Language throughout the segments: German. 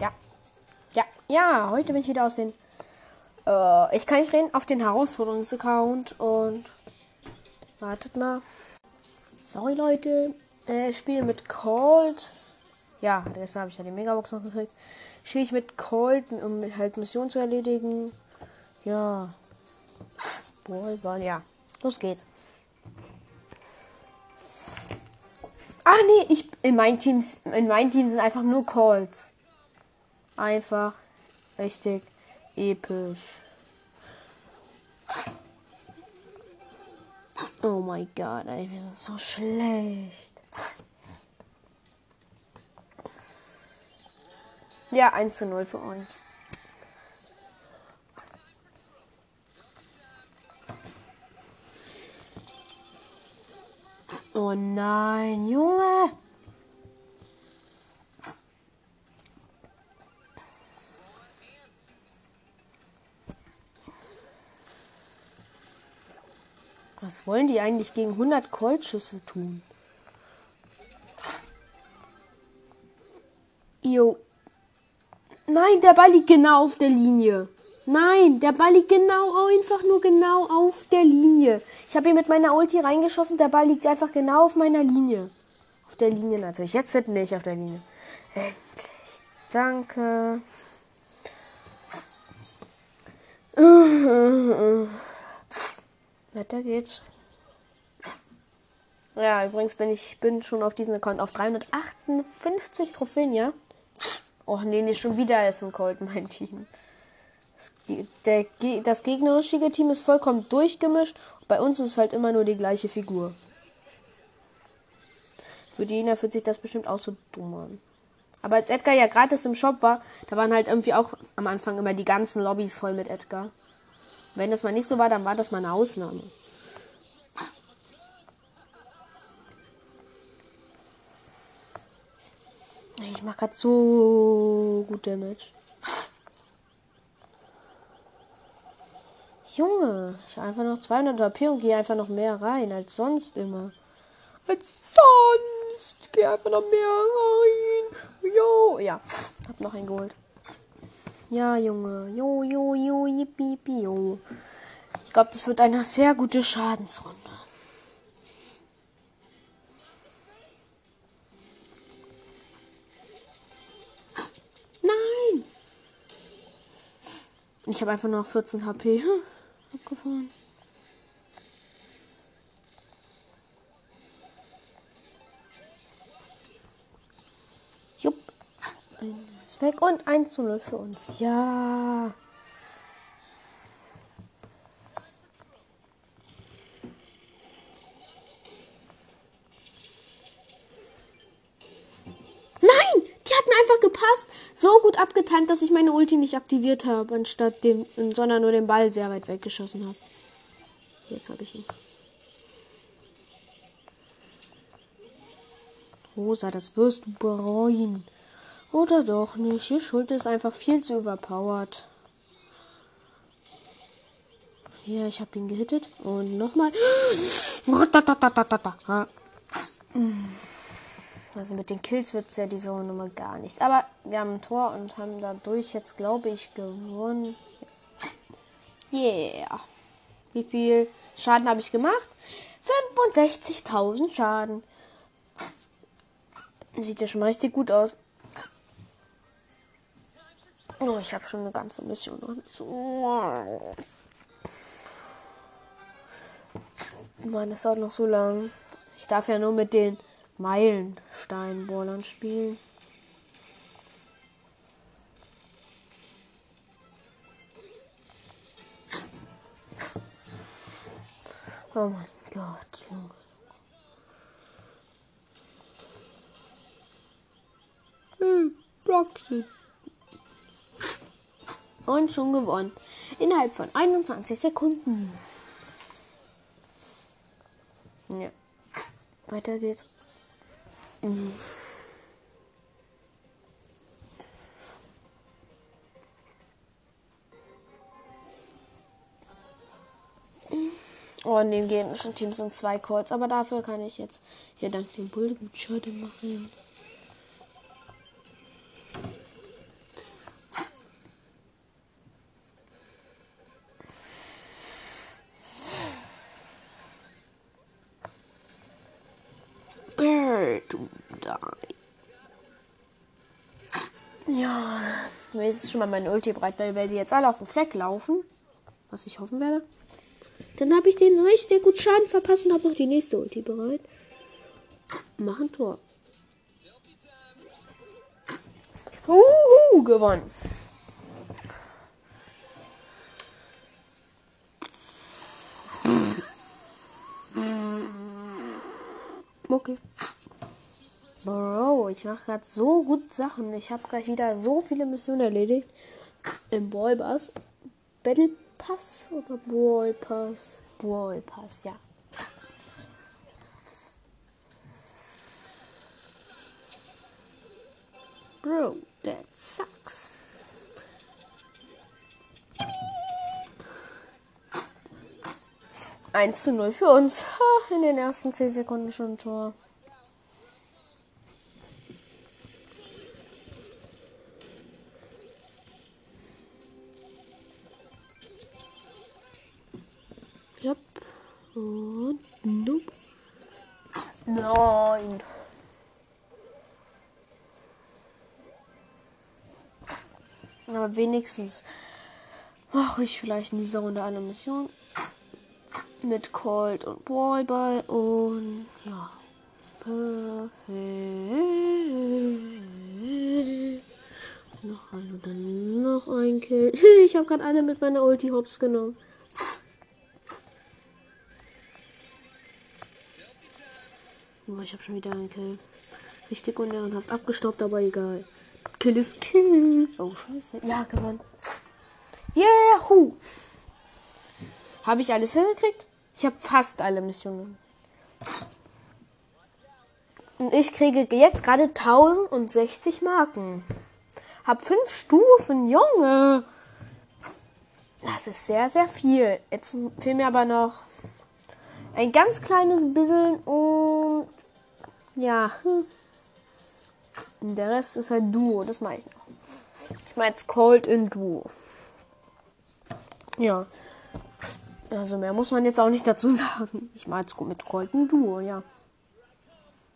Ja. Ja, ja, heute bin ich wieder aus den. Äh, ich kann nicht reden auf den Herausforderungs-Account und. Wartet mal. Sorry, Leute. Äh, ich spiele mit Cold. Ja, gestern habe ich ja die Megabox noch gekriegt. Spiele ich mit Cold, um halt Missionen zu erledigen. Ja. Ball, ja. Los geht's. Ah nee, ich in meinen Teams in meinem Team sind einfach nur Calls. Einfach richtig episch. Oh mein Gott, ey, wir sind so schlecht. Ja, 1 zu 0 für uns. Oh nein, Junge. Was wollen die eigentlich gegen 100 Koltschüsse tun? Jo. Nein, der Ball liegt genau auf der Linie. Nein, der Ball liegt genau, einfach nur genau auf der Linie. Ich habe hier mit meiner Ulti reingeschossen, der Ball liegt einfach genau auf meiner Linie. Auf der Linie natürlich. Jetzt nicht auf der Linie. Endlich. Danke. Weiter geht's. Ja, übrigens bin ich bin schon auf diesem Account auf 358 Trophäen, ja? Och nee, nee, schon wieder ist ein Colt mein Team. Das, der, das gegnerische Team ist vollkommen durchgemischt. Bei uns ist es halt immer nur die gleiche Figur. Für die fühlt sich das bestimmt auch so dumm an. Aber als Edgar ja gratis im Shop war, da waren halt irgendwie auch am Anfang immer die ganzen Lobbys voll mit Edgar. Wenn das mal nicht so war, dann war das mal eine Ausnahme. Ich mach grad so gut Damage. Junge, ich habe einfach noch 200 HP und gehe einfach noch mehr rein als sonst immer. Als sonst. Gehe einfach noch mehr rein. Jo. Ja, hab noch einen geholt. Ja, Junge. Jo, jo, jo, yippie, jo. Ich glaube, das wird eine sehr gute Schadensrunde. Nein! Ich habe einfach noch 14 HP. Abgefahren. Weg und 1 zu 0 für uns. Ja. Nein! Die hatten einfach gepasst. So gut abgetimt, dass ich meine Ulti nicht aktiviert habe, anstatt dem, sondern nur den Ball sehr weit weggeschossen habe. Jetzt habe ich ihn. Rosa, das wirst du bereuen. Oder doch nicht. Die Schuld ist einfach viel zu überpowered. Ja, ich habe ihn gehittet. Und nochmal. Also mit den Kills wird es ja diese Nummer gar nicht. Aber wir haben ein Tor und haben dadurch jetzt, glaube ich, gewonnen. Yeah. Wie viel Schaden habe ich gemacht? 65.000 Schaden. Sieht ja schon mal richtig gut aus. Oh, ich habe schon eine ganze Mission so. Mann, das dauert noch so lang. Ich darf ja nur mit den Meilensteinbohrern spielen. Oh mein Gott, Junge. Hm, Proxy. Und schon gewonnen. Innerhalb von 21 Sekunden. Ja. Weiter geht's. Mhm. Oh, in dem gegnerischen Team sind zwei Calls, aber dafür kann ich jetzt hier dank dem Bull gut Schaden machen. Prepare to die. Ja, jetzt ist schon mal meine Ulti bereit, weil wenn die jetzt alle auf den Fleck laufen, was ich hoffen werde, dann habe ich den richtig gut Schaden verpasst und habe noch die nächste Ulti bereit. Mach ein Tor. Uhu, gewonnen. Okay. Bro, ich mache gerade so gut Sachen. Ich habe gleich wieder so viele Missionen erledigt. Im Ballpass. Battle Pass oder Ball Pass? Ball Pass, ja. Bro, that sucks. Eins zu null für uns. In den ersten zehn Sekunden schon ein Tor. Wenigstens mache ich vielleicht in dieser Runde eine Mission mit Colt und bei und ja. Perfekt. Noch ein und noch ein Kill. Ich habe gerade alle mit meiner Ulti Hops genommen. Oh, ich habe schon wieder einen Kill. Richtig unehrenhaft abgestaubt, aber egal. Kill ist Kill. Oh, scheiße. Ja, gewonnen. Yahoo! Habe ich alles hingekriegt? Ich habe fast alle Missionen. Und ich kriege jetzt gerade 1060 Marken. Hab fünf Stufen, Junge. Das ist sehr, sehr viel. Jetzt fehlt mir aber noch ein ganz kleines bisschen und ja. Und der Rest ist halt Duo, das meine ich noch. Ich meine jetzt Cold in Duo. Ja. Also mehr muss man jetzt auch nicht dazu sagen. Ich mache jetzt mit Cold in Duo, ja.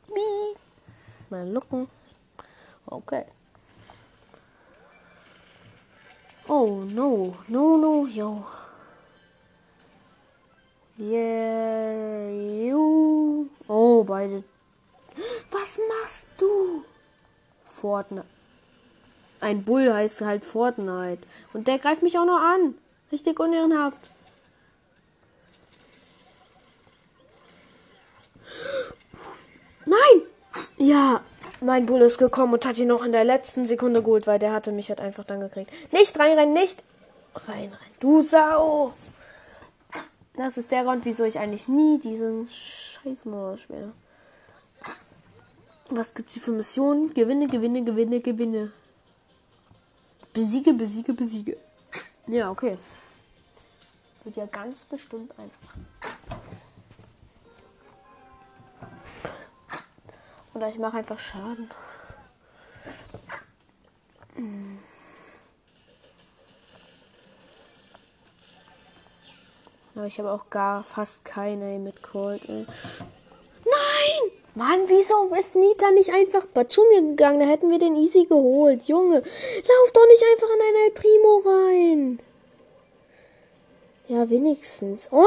Wie? Mal lucken. Okay. Oh no, no, no, yo. Yeah, you. Oh, beide. Was machst du? Fortnite. Ein Bull heißt halt Fortnite. Und der greift mich auch noch an. Richtig unehrenhaft. Nein! Ja, mein Bull ist gekommen und hat ihn noch in der letzten Sekunde geholt, weil der hatte mich halt einfach dann gekriegt. Nicht reinrennen, nicht reinrennen. Du Sau! Das ist der Grund, wieso ich eigentlich nie diesen scheiß Modus spiele. Was gibt's hier für Missionen? Gewinne, gewinne, gewinne, gewinne. Besiege, besiege, besiege. Ja, okay. Wird ja ganz bestimmt einfach. Oder ich mache einfach Schaden. Aber ich habe auch gar fast keine mit Cold. Ey. Nein! Mann, wieso ist Nita nicht einfach zu mir gegangen? Da hätten wir den easy geholt. Junge, lauf doch nicht einfach in ein El Primo rein. Ja, wenigstens. Oh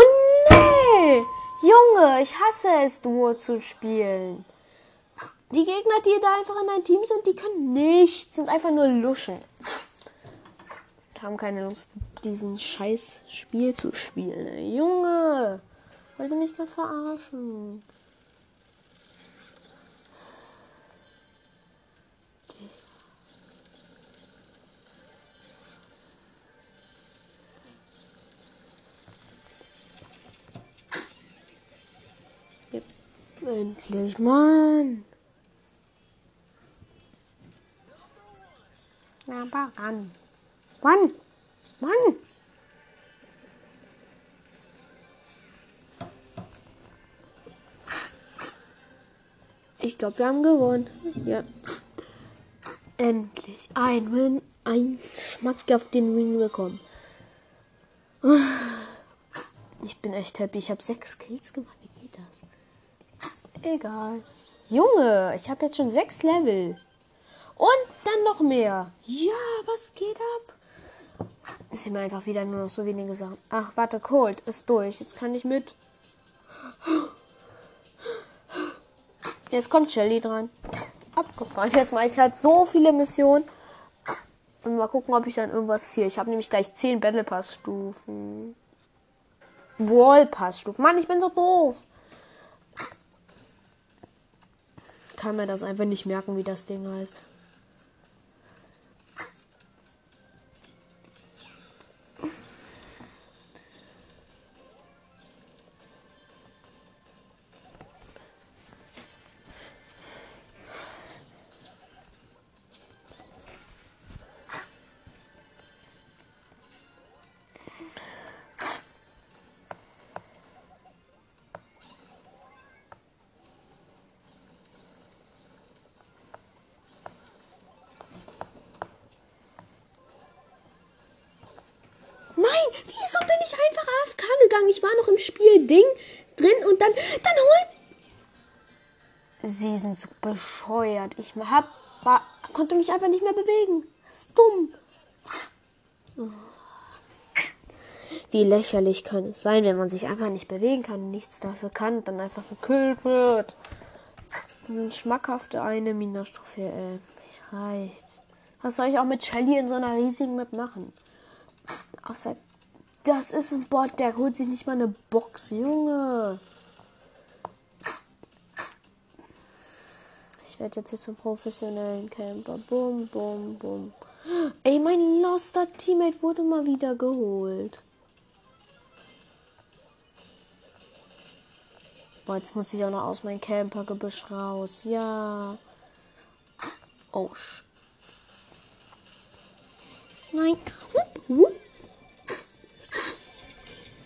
nee! Junge, ich hasse es, Duo zu spielen. Die Gegner, die da einfach in ein Team sind, die können nichts, sind einfach nur Luschen. Haben keine Lust, diesen scheiß Spiel zu spielen. Junge, wollte mich gerade verarschen. Endlich, Mann. Na, ran. Mann! Mann! Ich glaube, wir haben gewonnen. Ja. Endlich. Ein Win. Ein Schmack auf den Win bekommen. Ich bin echt happy. Ich habe sechs Kills gemacht. Egal. Junge, ich habe jetzt schon sechs Level. Und dann noch mehr. Ja, was geht ab? Es sind einfach wieder nur noch so wenige Sachen. Ach, warte, Cold ist durch. Jetzt kann ich mit. Jetzt kommt Shelly dran. Abgefahren. Jetzt mache ich halt so viele Missionen. Und mal gucken, ob ich dann irgendwas ziehe. Ich habe nämlich gleich 10 Battle Pass Stufen. Wall Pass Stufen. Mann, ich bin so doof. Kann mir das einfach nicht merken, wie das Ding heißt. Ding drin und dann, dann holt. Sie sind so bescheuert. Ich hab, war, konnte mich einfach nicht mehr bewegen. Das ist dumm. Wie lächerlich kann es sein, wenn man sich einfach nicht bewegen kann nichts dafür kann dann einfach gekillt wird. Schmackhafte eine Minas-Trophäe. Äh, reicht. Was soll ich auch mit Shelly in so einer riesigen Map machen? Außer das ist ein Bot, der holt sich nicht mal eine Box, Junge. Ich werde jetzt hier zum professionellen Camper. Bum, bum, bum. Ey, mein loster Teammate wurde mal wieder geholt. Boah, jetzt muss ich auch noch aus meinem Campergebüsch raus. Ja. Oh, sch Nein. Hup, hup.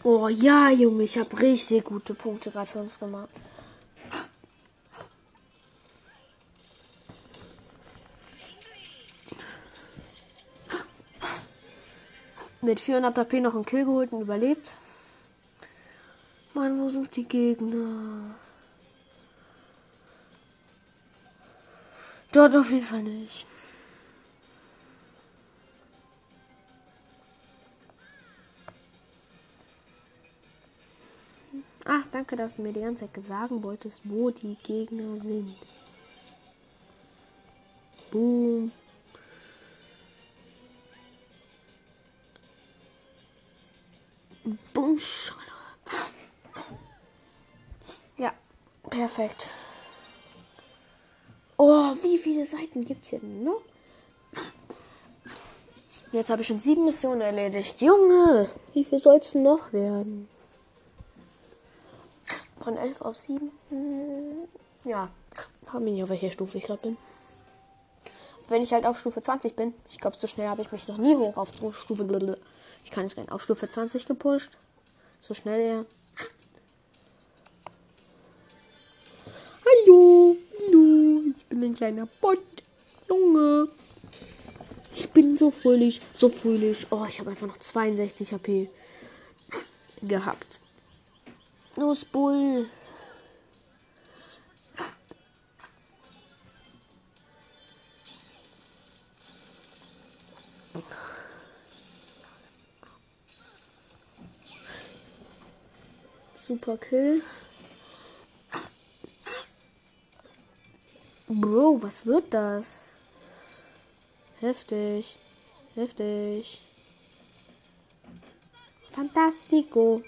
Oh ja, Junge, ich habe richtig gute Punkte gerade für uns gemacht. Mit 400 AP noch einen Kill geholt und überlebt. Mann, wo sind die Gegner? Dort auf jeden Fall nicht. Ach, danke, dass du mir die ganze Zeit sagen wolltest, wo die Gegner sind. Boom. Boom. Ja, perfekt. Oh, wie viele Seiten gibt es hier denn noch? Jetzt habe ich schon sieben Missionen erledigt. Junge, wie viel soll es noch werden? Von 11 auf 7. Hm, ja, frage mich nicht, auf welcher Stufe ich gerade bin. Wenn ich halt auf Stufe 20 bin, ich glaube, so schnell habe ich mich noch nie hoch auf Stufe. Ich kann nicht rein. Auf Stufe 20 gepusht. So schnell ja. Hallo, hallo, ich bin ein kleiner Bot. Junge. Ich bin so fröhlich, so fröhlich. Oh, ich habe einfach noch 62 HP gehabt. Los, Bull. Super Kill. Bro, was wird das? Heftig. Heftig. Fantastico.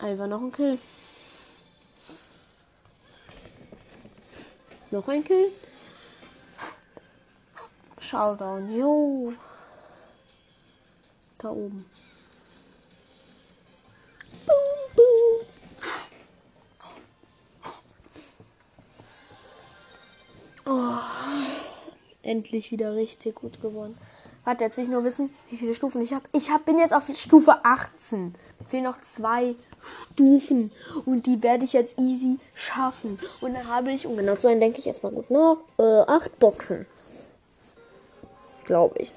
Einfach noch ein Kill. Noch ein Kill. Showdown. Yo. Da oben. Boom, boom. Oh. Endlich wieder richtig gut gewonnen. Warte, jetzt will ich nur wissen, wie viele Stufen ich habe. Ich hab, bin jetzt auf Stufe 18. Mir fehlen noch zwei Stufen und die werde ich jetzt easy schaffen. Und dann habe ich, um genau zu sein, denke ich jetzt mal gut nach, äh, acht Boxen. Glaube ich.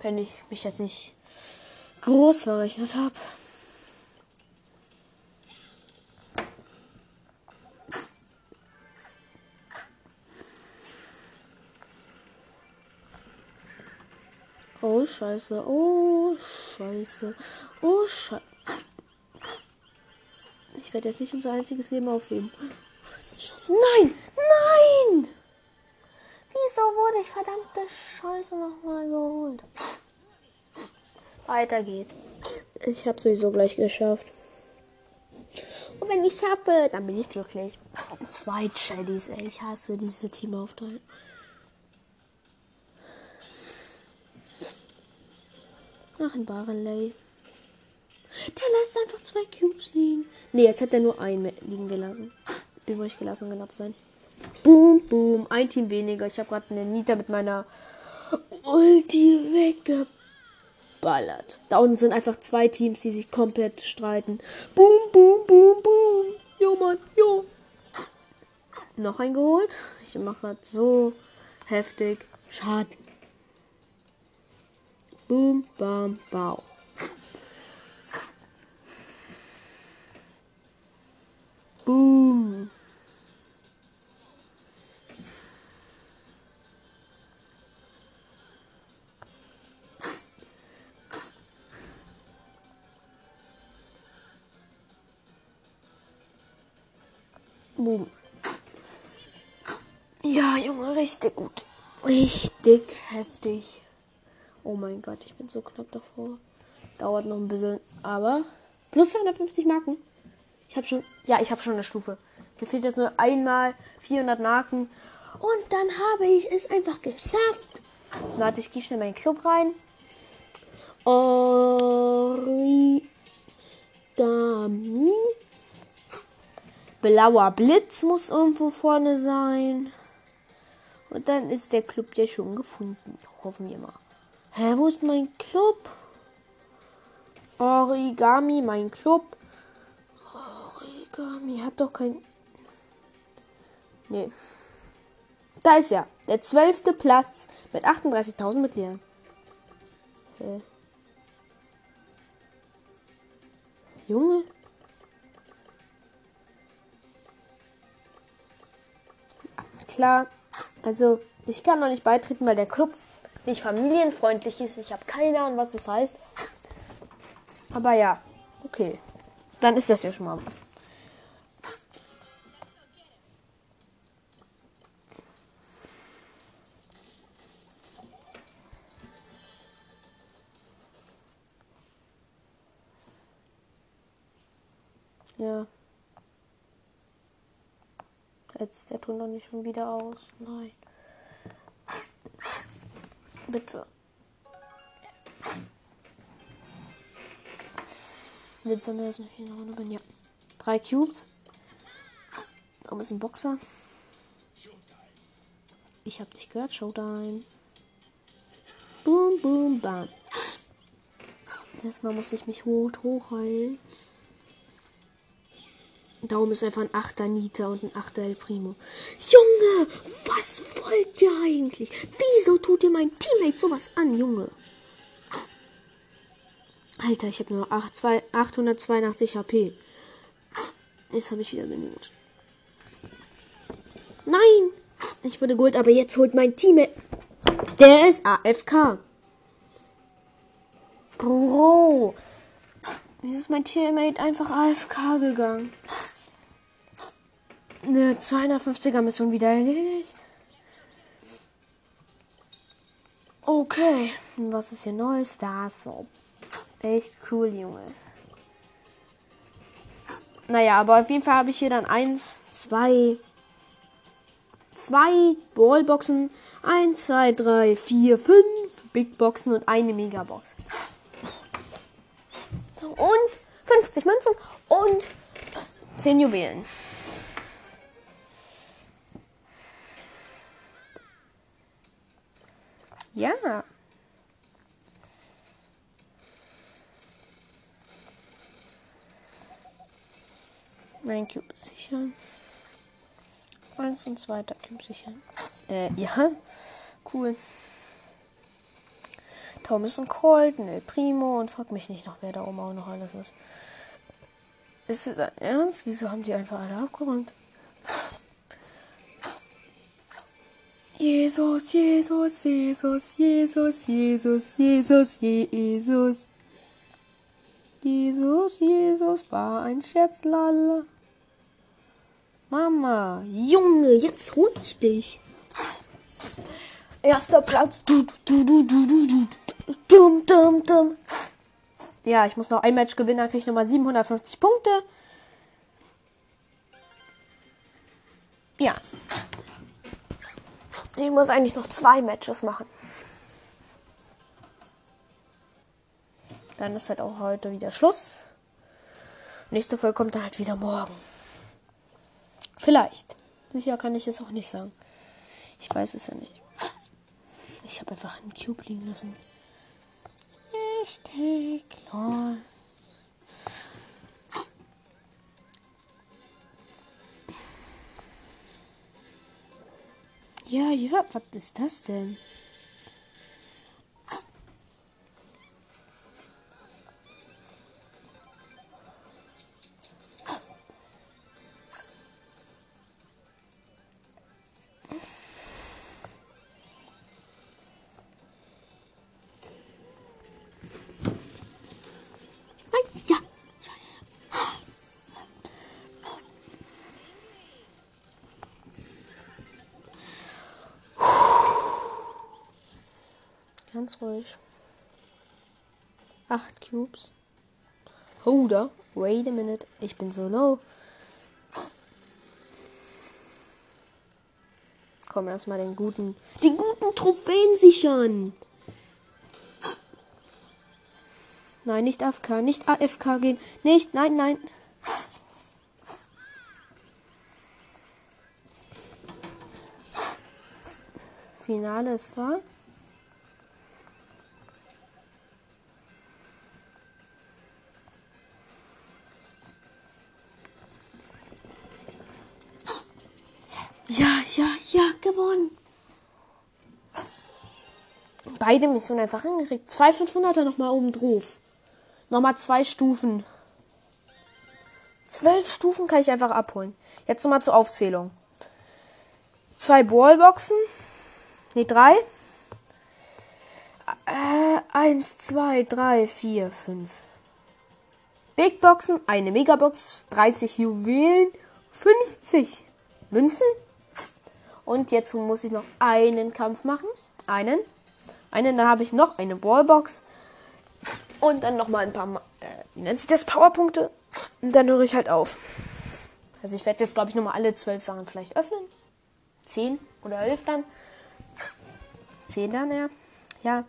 Wenn ich mich jetzt nicht groß verrechnet habe. Oh, scheiße. Oh, scheiße. Oh, scheiße. Ich werde jetzt nicht unser einziges Leben aufheben. Scheiße. Nein! Nein! Wieso wurde ich verdammte Scheiße nochmal geholt? Weiter geht's. Ich habe sowieso gleich geschafft. Und wenn ich schaffe, dann bin ich glücklich. Zwei Challys, ey. Ich hasse diese Teamaufteilung. Ach, ein Barley. Der lässt einfach zwei Cubes liegen. Ne, jetzt hat er nur einen liegen gelassen. Übrig gelassen, genau zu sein. Boom, boom. Ein Team weniger. Ich habe gerade eine Nita mit meiner Ulti weggeballert. Da unten sind einfach zwei Teams, die sich komplett streiten. Boom, boom, boom, boom. Jo, Mann, jo. Noch ein geholt. Ich mache gerade so heftig Schaden. Boom, bam, bau. Boom. Boom. Ja, Junge, richtig gut. Richtig heftig. Oh mein Gott, ich bin so knapp davor. Dauert noch ein bisschen, aber plus 250 Marken. Ich habe schon, ja, ich habe schon eine Stufe. Mir fehlt jetzt nur einmal 400 Marken und dann habe ich es einfach geschafft. Warte, ich gehe schnell in meinen Club rein. Origami. Blauer Blitz muss irgendwo vorne sein. Und dann ist der Club ja schon gefunden. Hoffen wir mal. Hä, wo ist mein Club? Origami, mein Club. Origami hat doch kein. Nee. Da ist er. Der zwölfte Platz mit 38.000 Mitgliedern. Hä? Junge. Klar. Also, ich kann noch nicht beitreten, weil der Club nicht familienfreundlich ist. Ich habe keine Ahnung, was das heißt. Aber ja, okay. Dann ist das ja schon mal was. Ja. Jetzt ist der Ton noch nicht schon wieder aus. Nein. Bitte. Wird dann jetzt noch hier eine Runde bin? Ja. Drei Cubes. Warum ist ein Boxer? Ich hab dich gehört, Showtime. Boom, boom, bam. Erstmal muss ich mich hoch, hochheilen. Darum ist einfach ein 8er Nita und ein 8er El Primo. Junge, was wollt ihr eigentlich? Wieso tut ihr meinen Teammate sowas an, Junge? Alter, ich habe nur 8, 2, 882 HP. Jetzt habe ich wieder genügend. Nein! Ich wurde geholt, aber jetzt holt mein Teammate. Der ist AFK. Bro. Jetzt ist mein Teammate einfach AFK gegangen eine 250er Mission wieder erledigt. Okay, was ist hier Neues? Da so. Echt cool, Junge. Naja, aber auf jeden Fall habe ich hier dann eins, zwei, zwei Ballboxen, eins, zwei, drei, vier, fünf Big Boxen und eine Megabox. Und 50 Münzen und 10 Juwelen. Ja. Mein Cube sichern. Eins und zweiter Cube sichern. Äh, ja. Cool. Tom ist ein Colt, ein El Primo und frag mich nicht noch, wer da oben auch noch alles ist. Ist es Ernst? Wieso haben die einfach alle abgeräumt? Jesus, Jesus, Jesus, Jesus, Jesus, Jesus, Jesus. Jesus, Jesus war ein Scherz, lala. Mama, Junge, jetzt hol ich dich. Erster Platz. Ja, ich muss noch ein Match gewinnen, dann kriege ich nochmal 750 Punkte. Ja. Ich muss eigentlich noch zwei Matches machen. Dann ist halt auch heute wieder Schluss. Nächste Folge kommt dann halt wieder morgen. Vielleicht. Sicher kann ich es auch nicht sagen. Ich weiß es ja nicht. Ich habe einfach einen Cube liegen lassen. Richtig, lol. Ja, ja, was ist das denn? Ganz ruhig. Acht Cubes. Oder, wait a minute, ich bin so low. Komm, erstmal den guten, die guten Trophäen sichern. Nein, nicht AFK, nicht AFK gehen. Nicht, nein, nein. Finale ist da. Ja, ja, ja, gewonnen. Beide Missionen einfach hingekriegt. Zwei 500er nochmal oben drauf. Nochmal zwei Stufen. Zwölf Stufen kann ich einfach abholen. Jetzt nochmal zur Aufzählung. Zwei Ballboxen. Ne, drei. Äh, eins, zwei, drei, vier, fünf. Big Boxen, eine Megabox, 30 Juwelen, 50 Münzen. Und jetzt muss ich noch einen Kampf machen. Einen. Einen, dann habe ich noch eine Ballbox. Und dann noch mal ein paar, äh, wie nennt sich das, Powerpunkte. Und dann höre ich halt auf. Also ich werde jetzt, glaube ich, nochmal alle zwölf Sachen vielleicht öffnen. Zehn oder elf dann. Zehn dann, ja. Ja.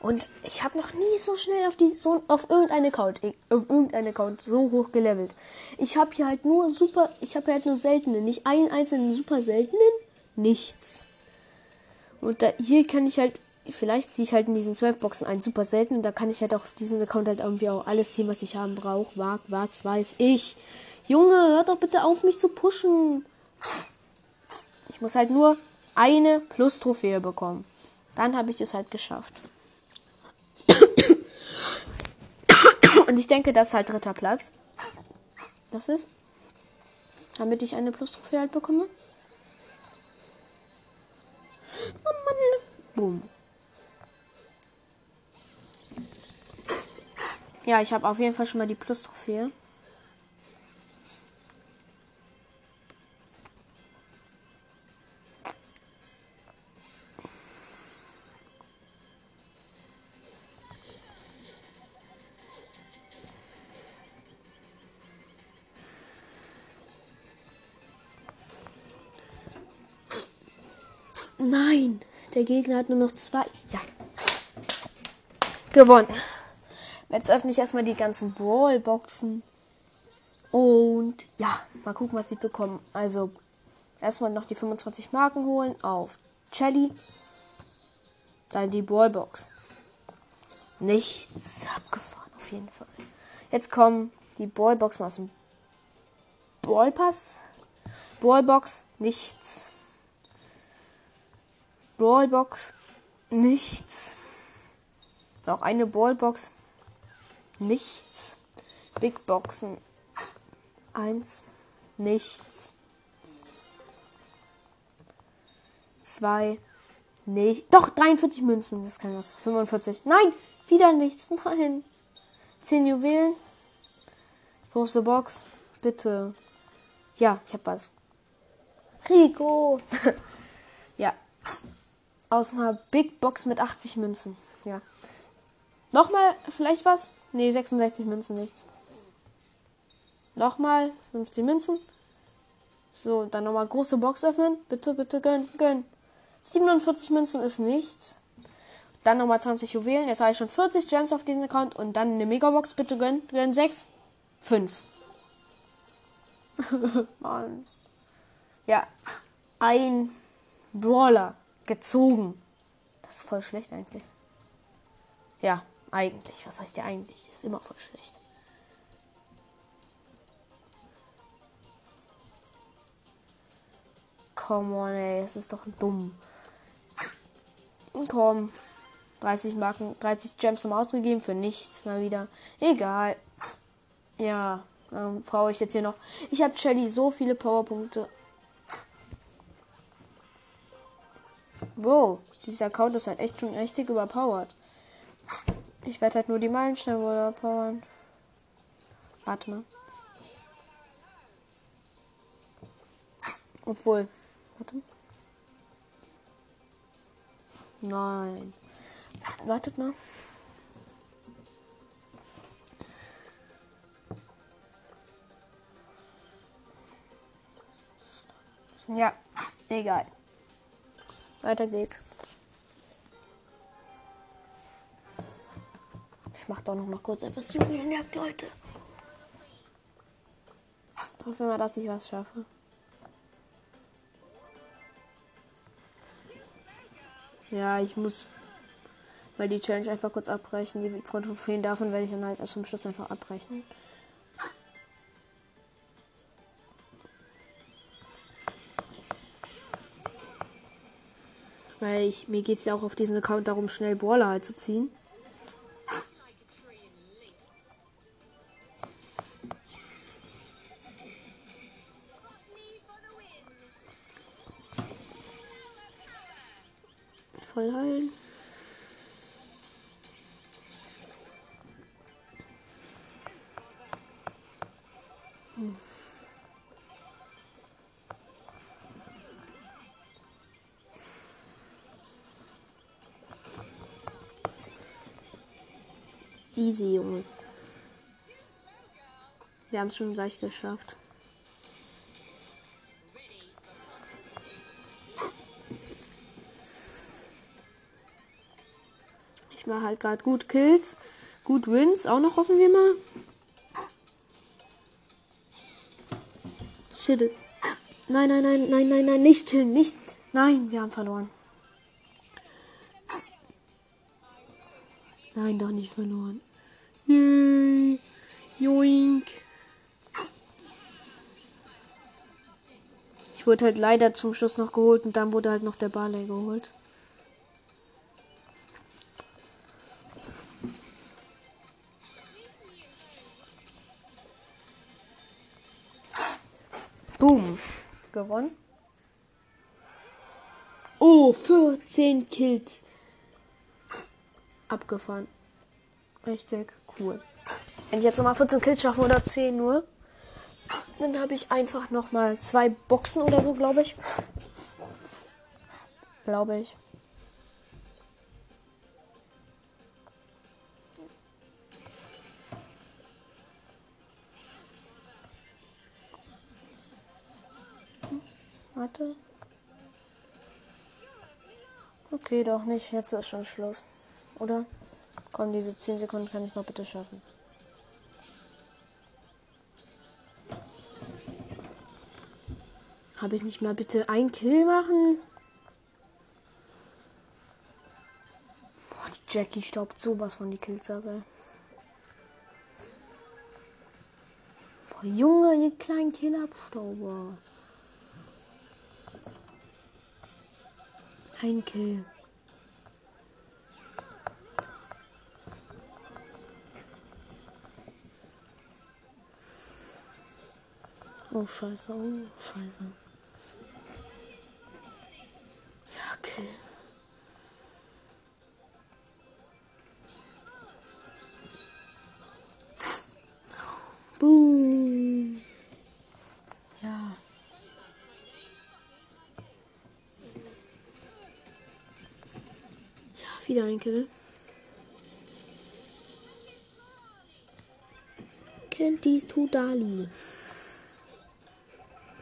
Und ich habe noch nie so schnell auf die so auf irgendeinen Account, auf irgendeinen Account so hoch gelevelt. Ich habe hier halt nur super, ich habe halt nur seltene, nicht einen einzelnen super seltenen, nichts. Und da hier kann ich halt vielleicht ziehe ich halt in diesen 12 Boxen einen super selten und da kann ich halt auch auf diesen Account halt irgendwie auch alles ziehen, was ich haben brauche. Wag, was weiß ich. Junge, hör doch bitte auf, mich zu pushen. Ich muss halt nur eine Plus-Trophäe bekommen. Dann habe ich es halt geschafft. Und ich denke, das ist halt dritter Platz. Das ist. Damit ich eine Plus-Trophäe halt bekomme. Oh Mann. Boom. Ja, ich habe auf jeden Fall schon mal die Plus-Trophäe. Nein, der Gegner hat nur noch zwei. Ja. Gewonnen. Jetzt öffne ich erstmal die ganzen Brawlboxen. Und ja, mal gucken, was sie bekommen. Also, erstmal noch die 25 Marken holen auf Shelly. Dann die Ballbox. Nichts abgefahren, auf jeden Fall. Jetzt kommen die Ballboxen aus dem Ballpass. Ballbox, nichts. Ballbox, nichts. Noch eine Ballbox, nichts. Big Boxen, eins, nichts. 2, nicht. Doch, 43 Münzen. Das kann was. 45. Nein, wieder nichts. Nein. 10 Juwelen. Große Box. Bitte. Ja, ich hab was. Rico. Aus einer Big Box mit 80 Münzen. Ja. Nochmal, vielleicht was? Nee, 66 Münzen, nichts. Nochmal, 50 Münzen. So, dann nochmal große Box öffnen. Bitte, bitte, gönn, gönn. 47 Münzen ist nichts. Dann nochmal 20 Juwelen. Jetzt habe ich schon 40 Gems auf diesem Account. Und dann eine Megabox. Bitte gönn, gönn 6. 5. Mann. Ja. Ein Brawler gezogen. Das ist voll schlecht eigentlich. Ja, eigentlich. Was heißt ja eigentlich? Ist immer voll schlecht. Come on, ey. Es ist doch dumm. Komm. 30 Marken, 30 Gems zum ausgegeben für nichts mal wieder. Egal. Ja, ähm, brauche ich jetzt hier noch. Ich habe Shelly so viele Powerpunkte. Wow, dieser Account ist halt echt schon richtig überpowered. Ich werde halt nur die Meilensteine überpowern. Warte mal. Obwohl. Warte. Nein. Wartet mal. Ja, egal. Weiter geht's. Ich mach doch noch mal kurz etwas Jugendjagd, Leute. Hoffen wir, dass ich was schaffe. Ja, ich muss weil die Challenge einfach kurz abbrechen. Die Trophäen davon werde ich dann halt zum Schluss einfach abbrechen. Weil ich, mir geht es ja auch auf diesen Account darum, schnell Brawler halt zu ziehen. Voll heilen. Easy, Junge. Wir haben es schon gleich geschafft. Ich mache halt gerade gut Kills, gut Wins, auch noch hoffen wir mal. Shit. Nein, nein, nein, nein, nein, nein, nicht killen, nicht. Nein, wir haben verloren. Nein, doch nicht verloren. Yay. Joink. Ich wurde halt leider zum Schluss noch geholt und dann wurde halt noch der Barley geholt. Boom. Gewonnen. Oh, 14 Kills. Abgefahren. Richtig cool. Wenn ich jetzt nochmal 14 Kills schaffe oder 10 nur, dann habe ich einfach nochmal zwei Boxen oder so, glaube ich. Glaube ich. Warte. Okay, doch nicht. Jetzt ist schon Schluss. Oder? Komm, diese 10 Sekunden kann ich noch bitte schaffen. Habe ich nicht mal bitte ein Kill machen? Boah, die Jackie staubt sowas von die Kills ab, ey. Boah, Junge, ihr kleinen Killabstauber. Ein Kill. Oh, scheiße, oh, scheiße. Ja, okay. Wieder ein Kill. Kennt dies Tudali.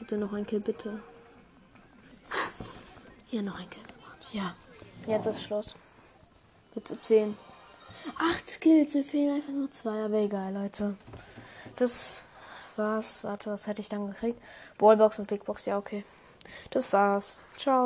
Bitte noch ein Kill, bitte. Hier noch ein Kill gemacht. Ja. Jetzt ist Schluss. Bitte 10. 8 Skills. Wir fehlen einfach nur zwei. Aber egal, Leute. Das war's. Warte, was hätte ich dann gekriegt? Ballbox und Big Box. Ja, okay. Das war's. Ciao.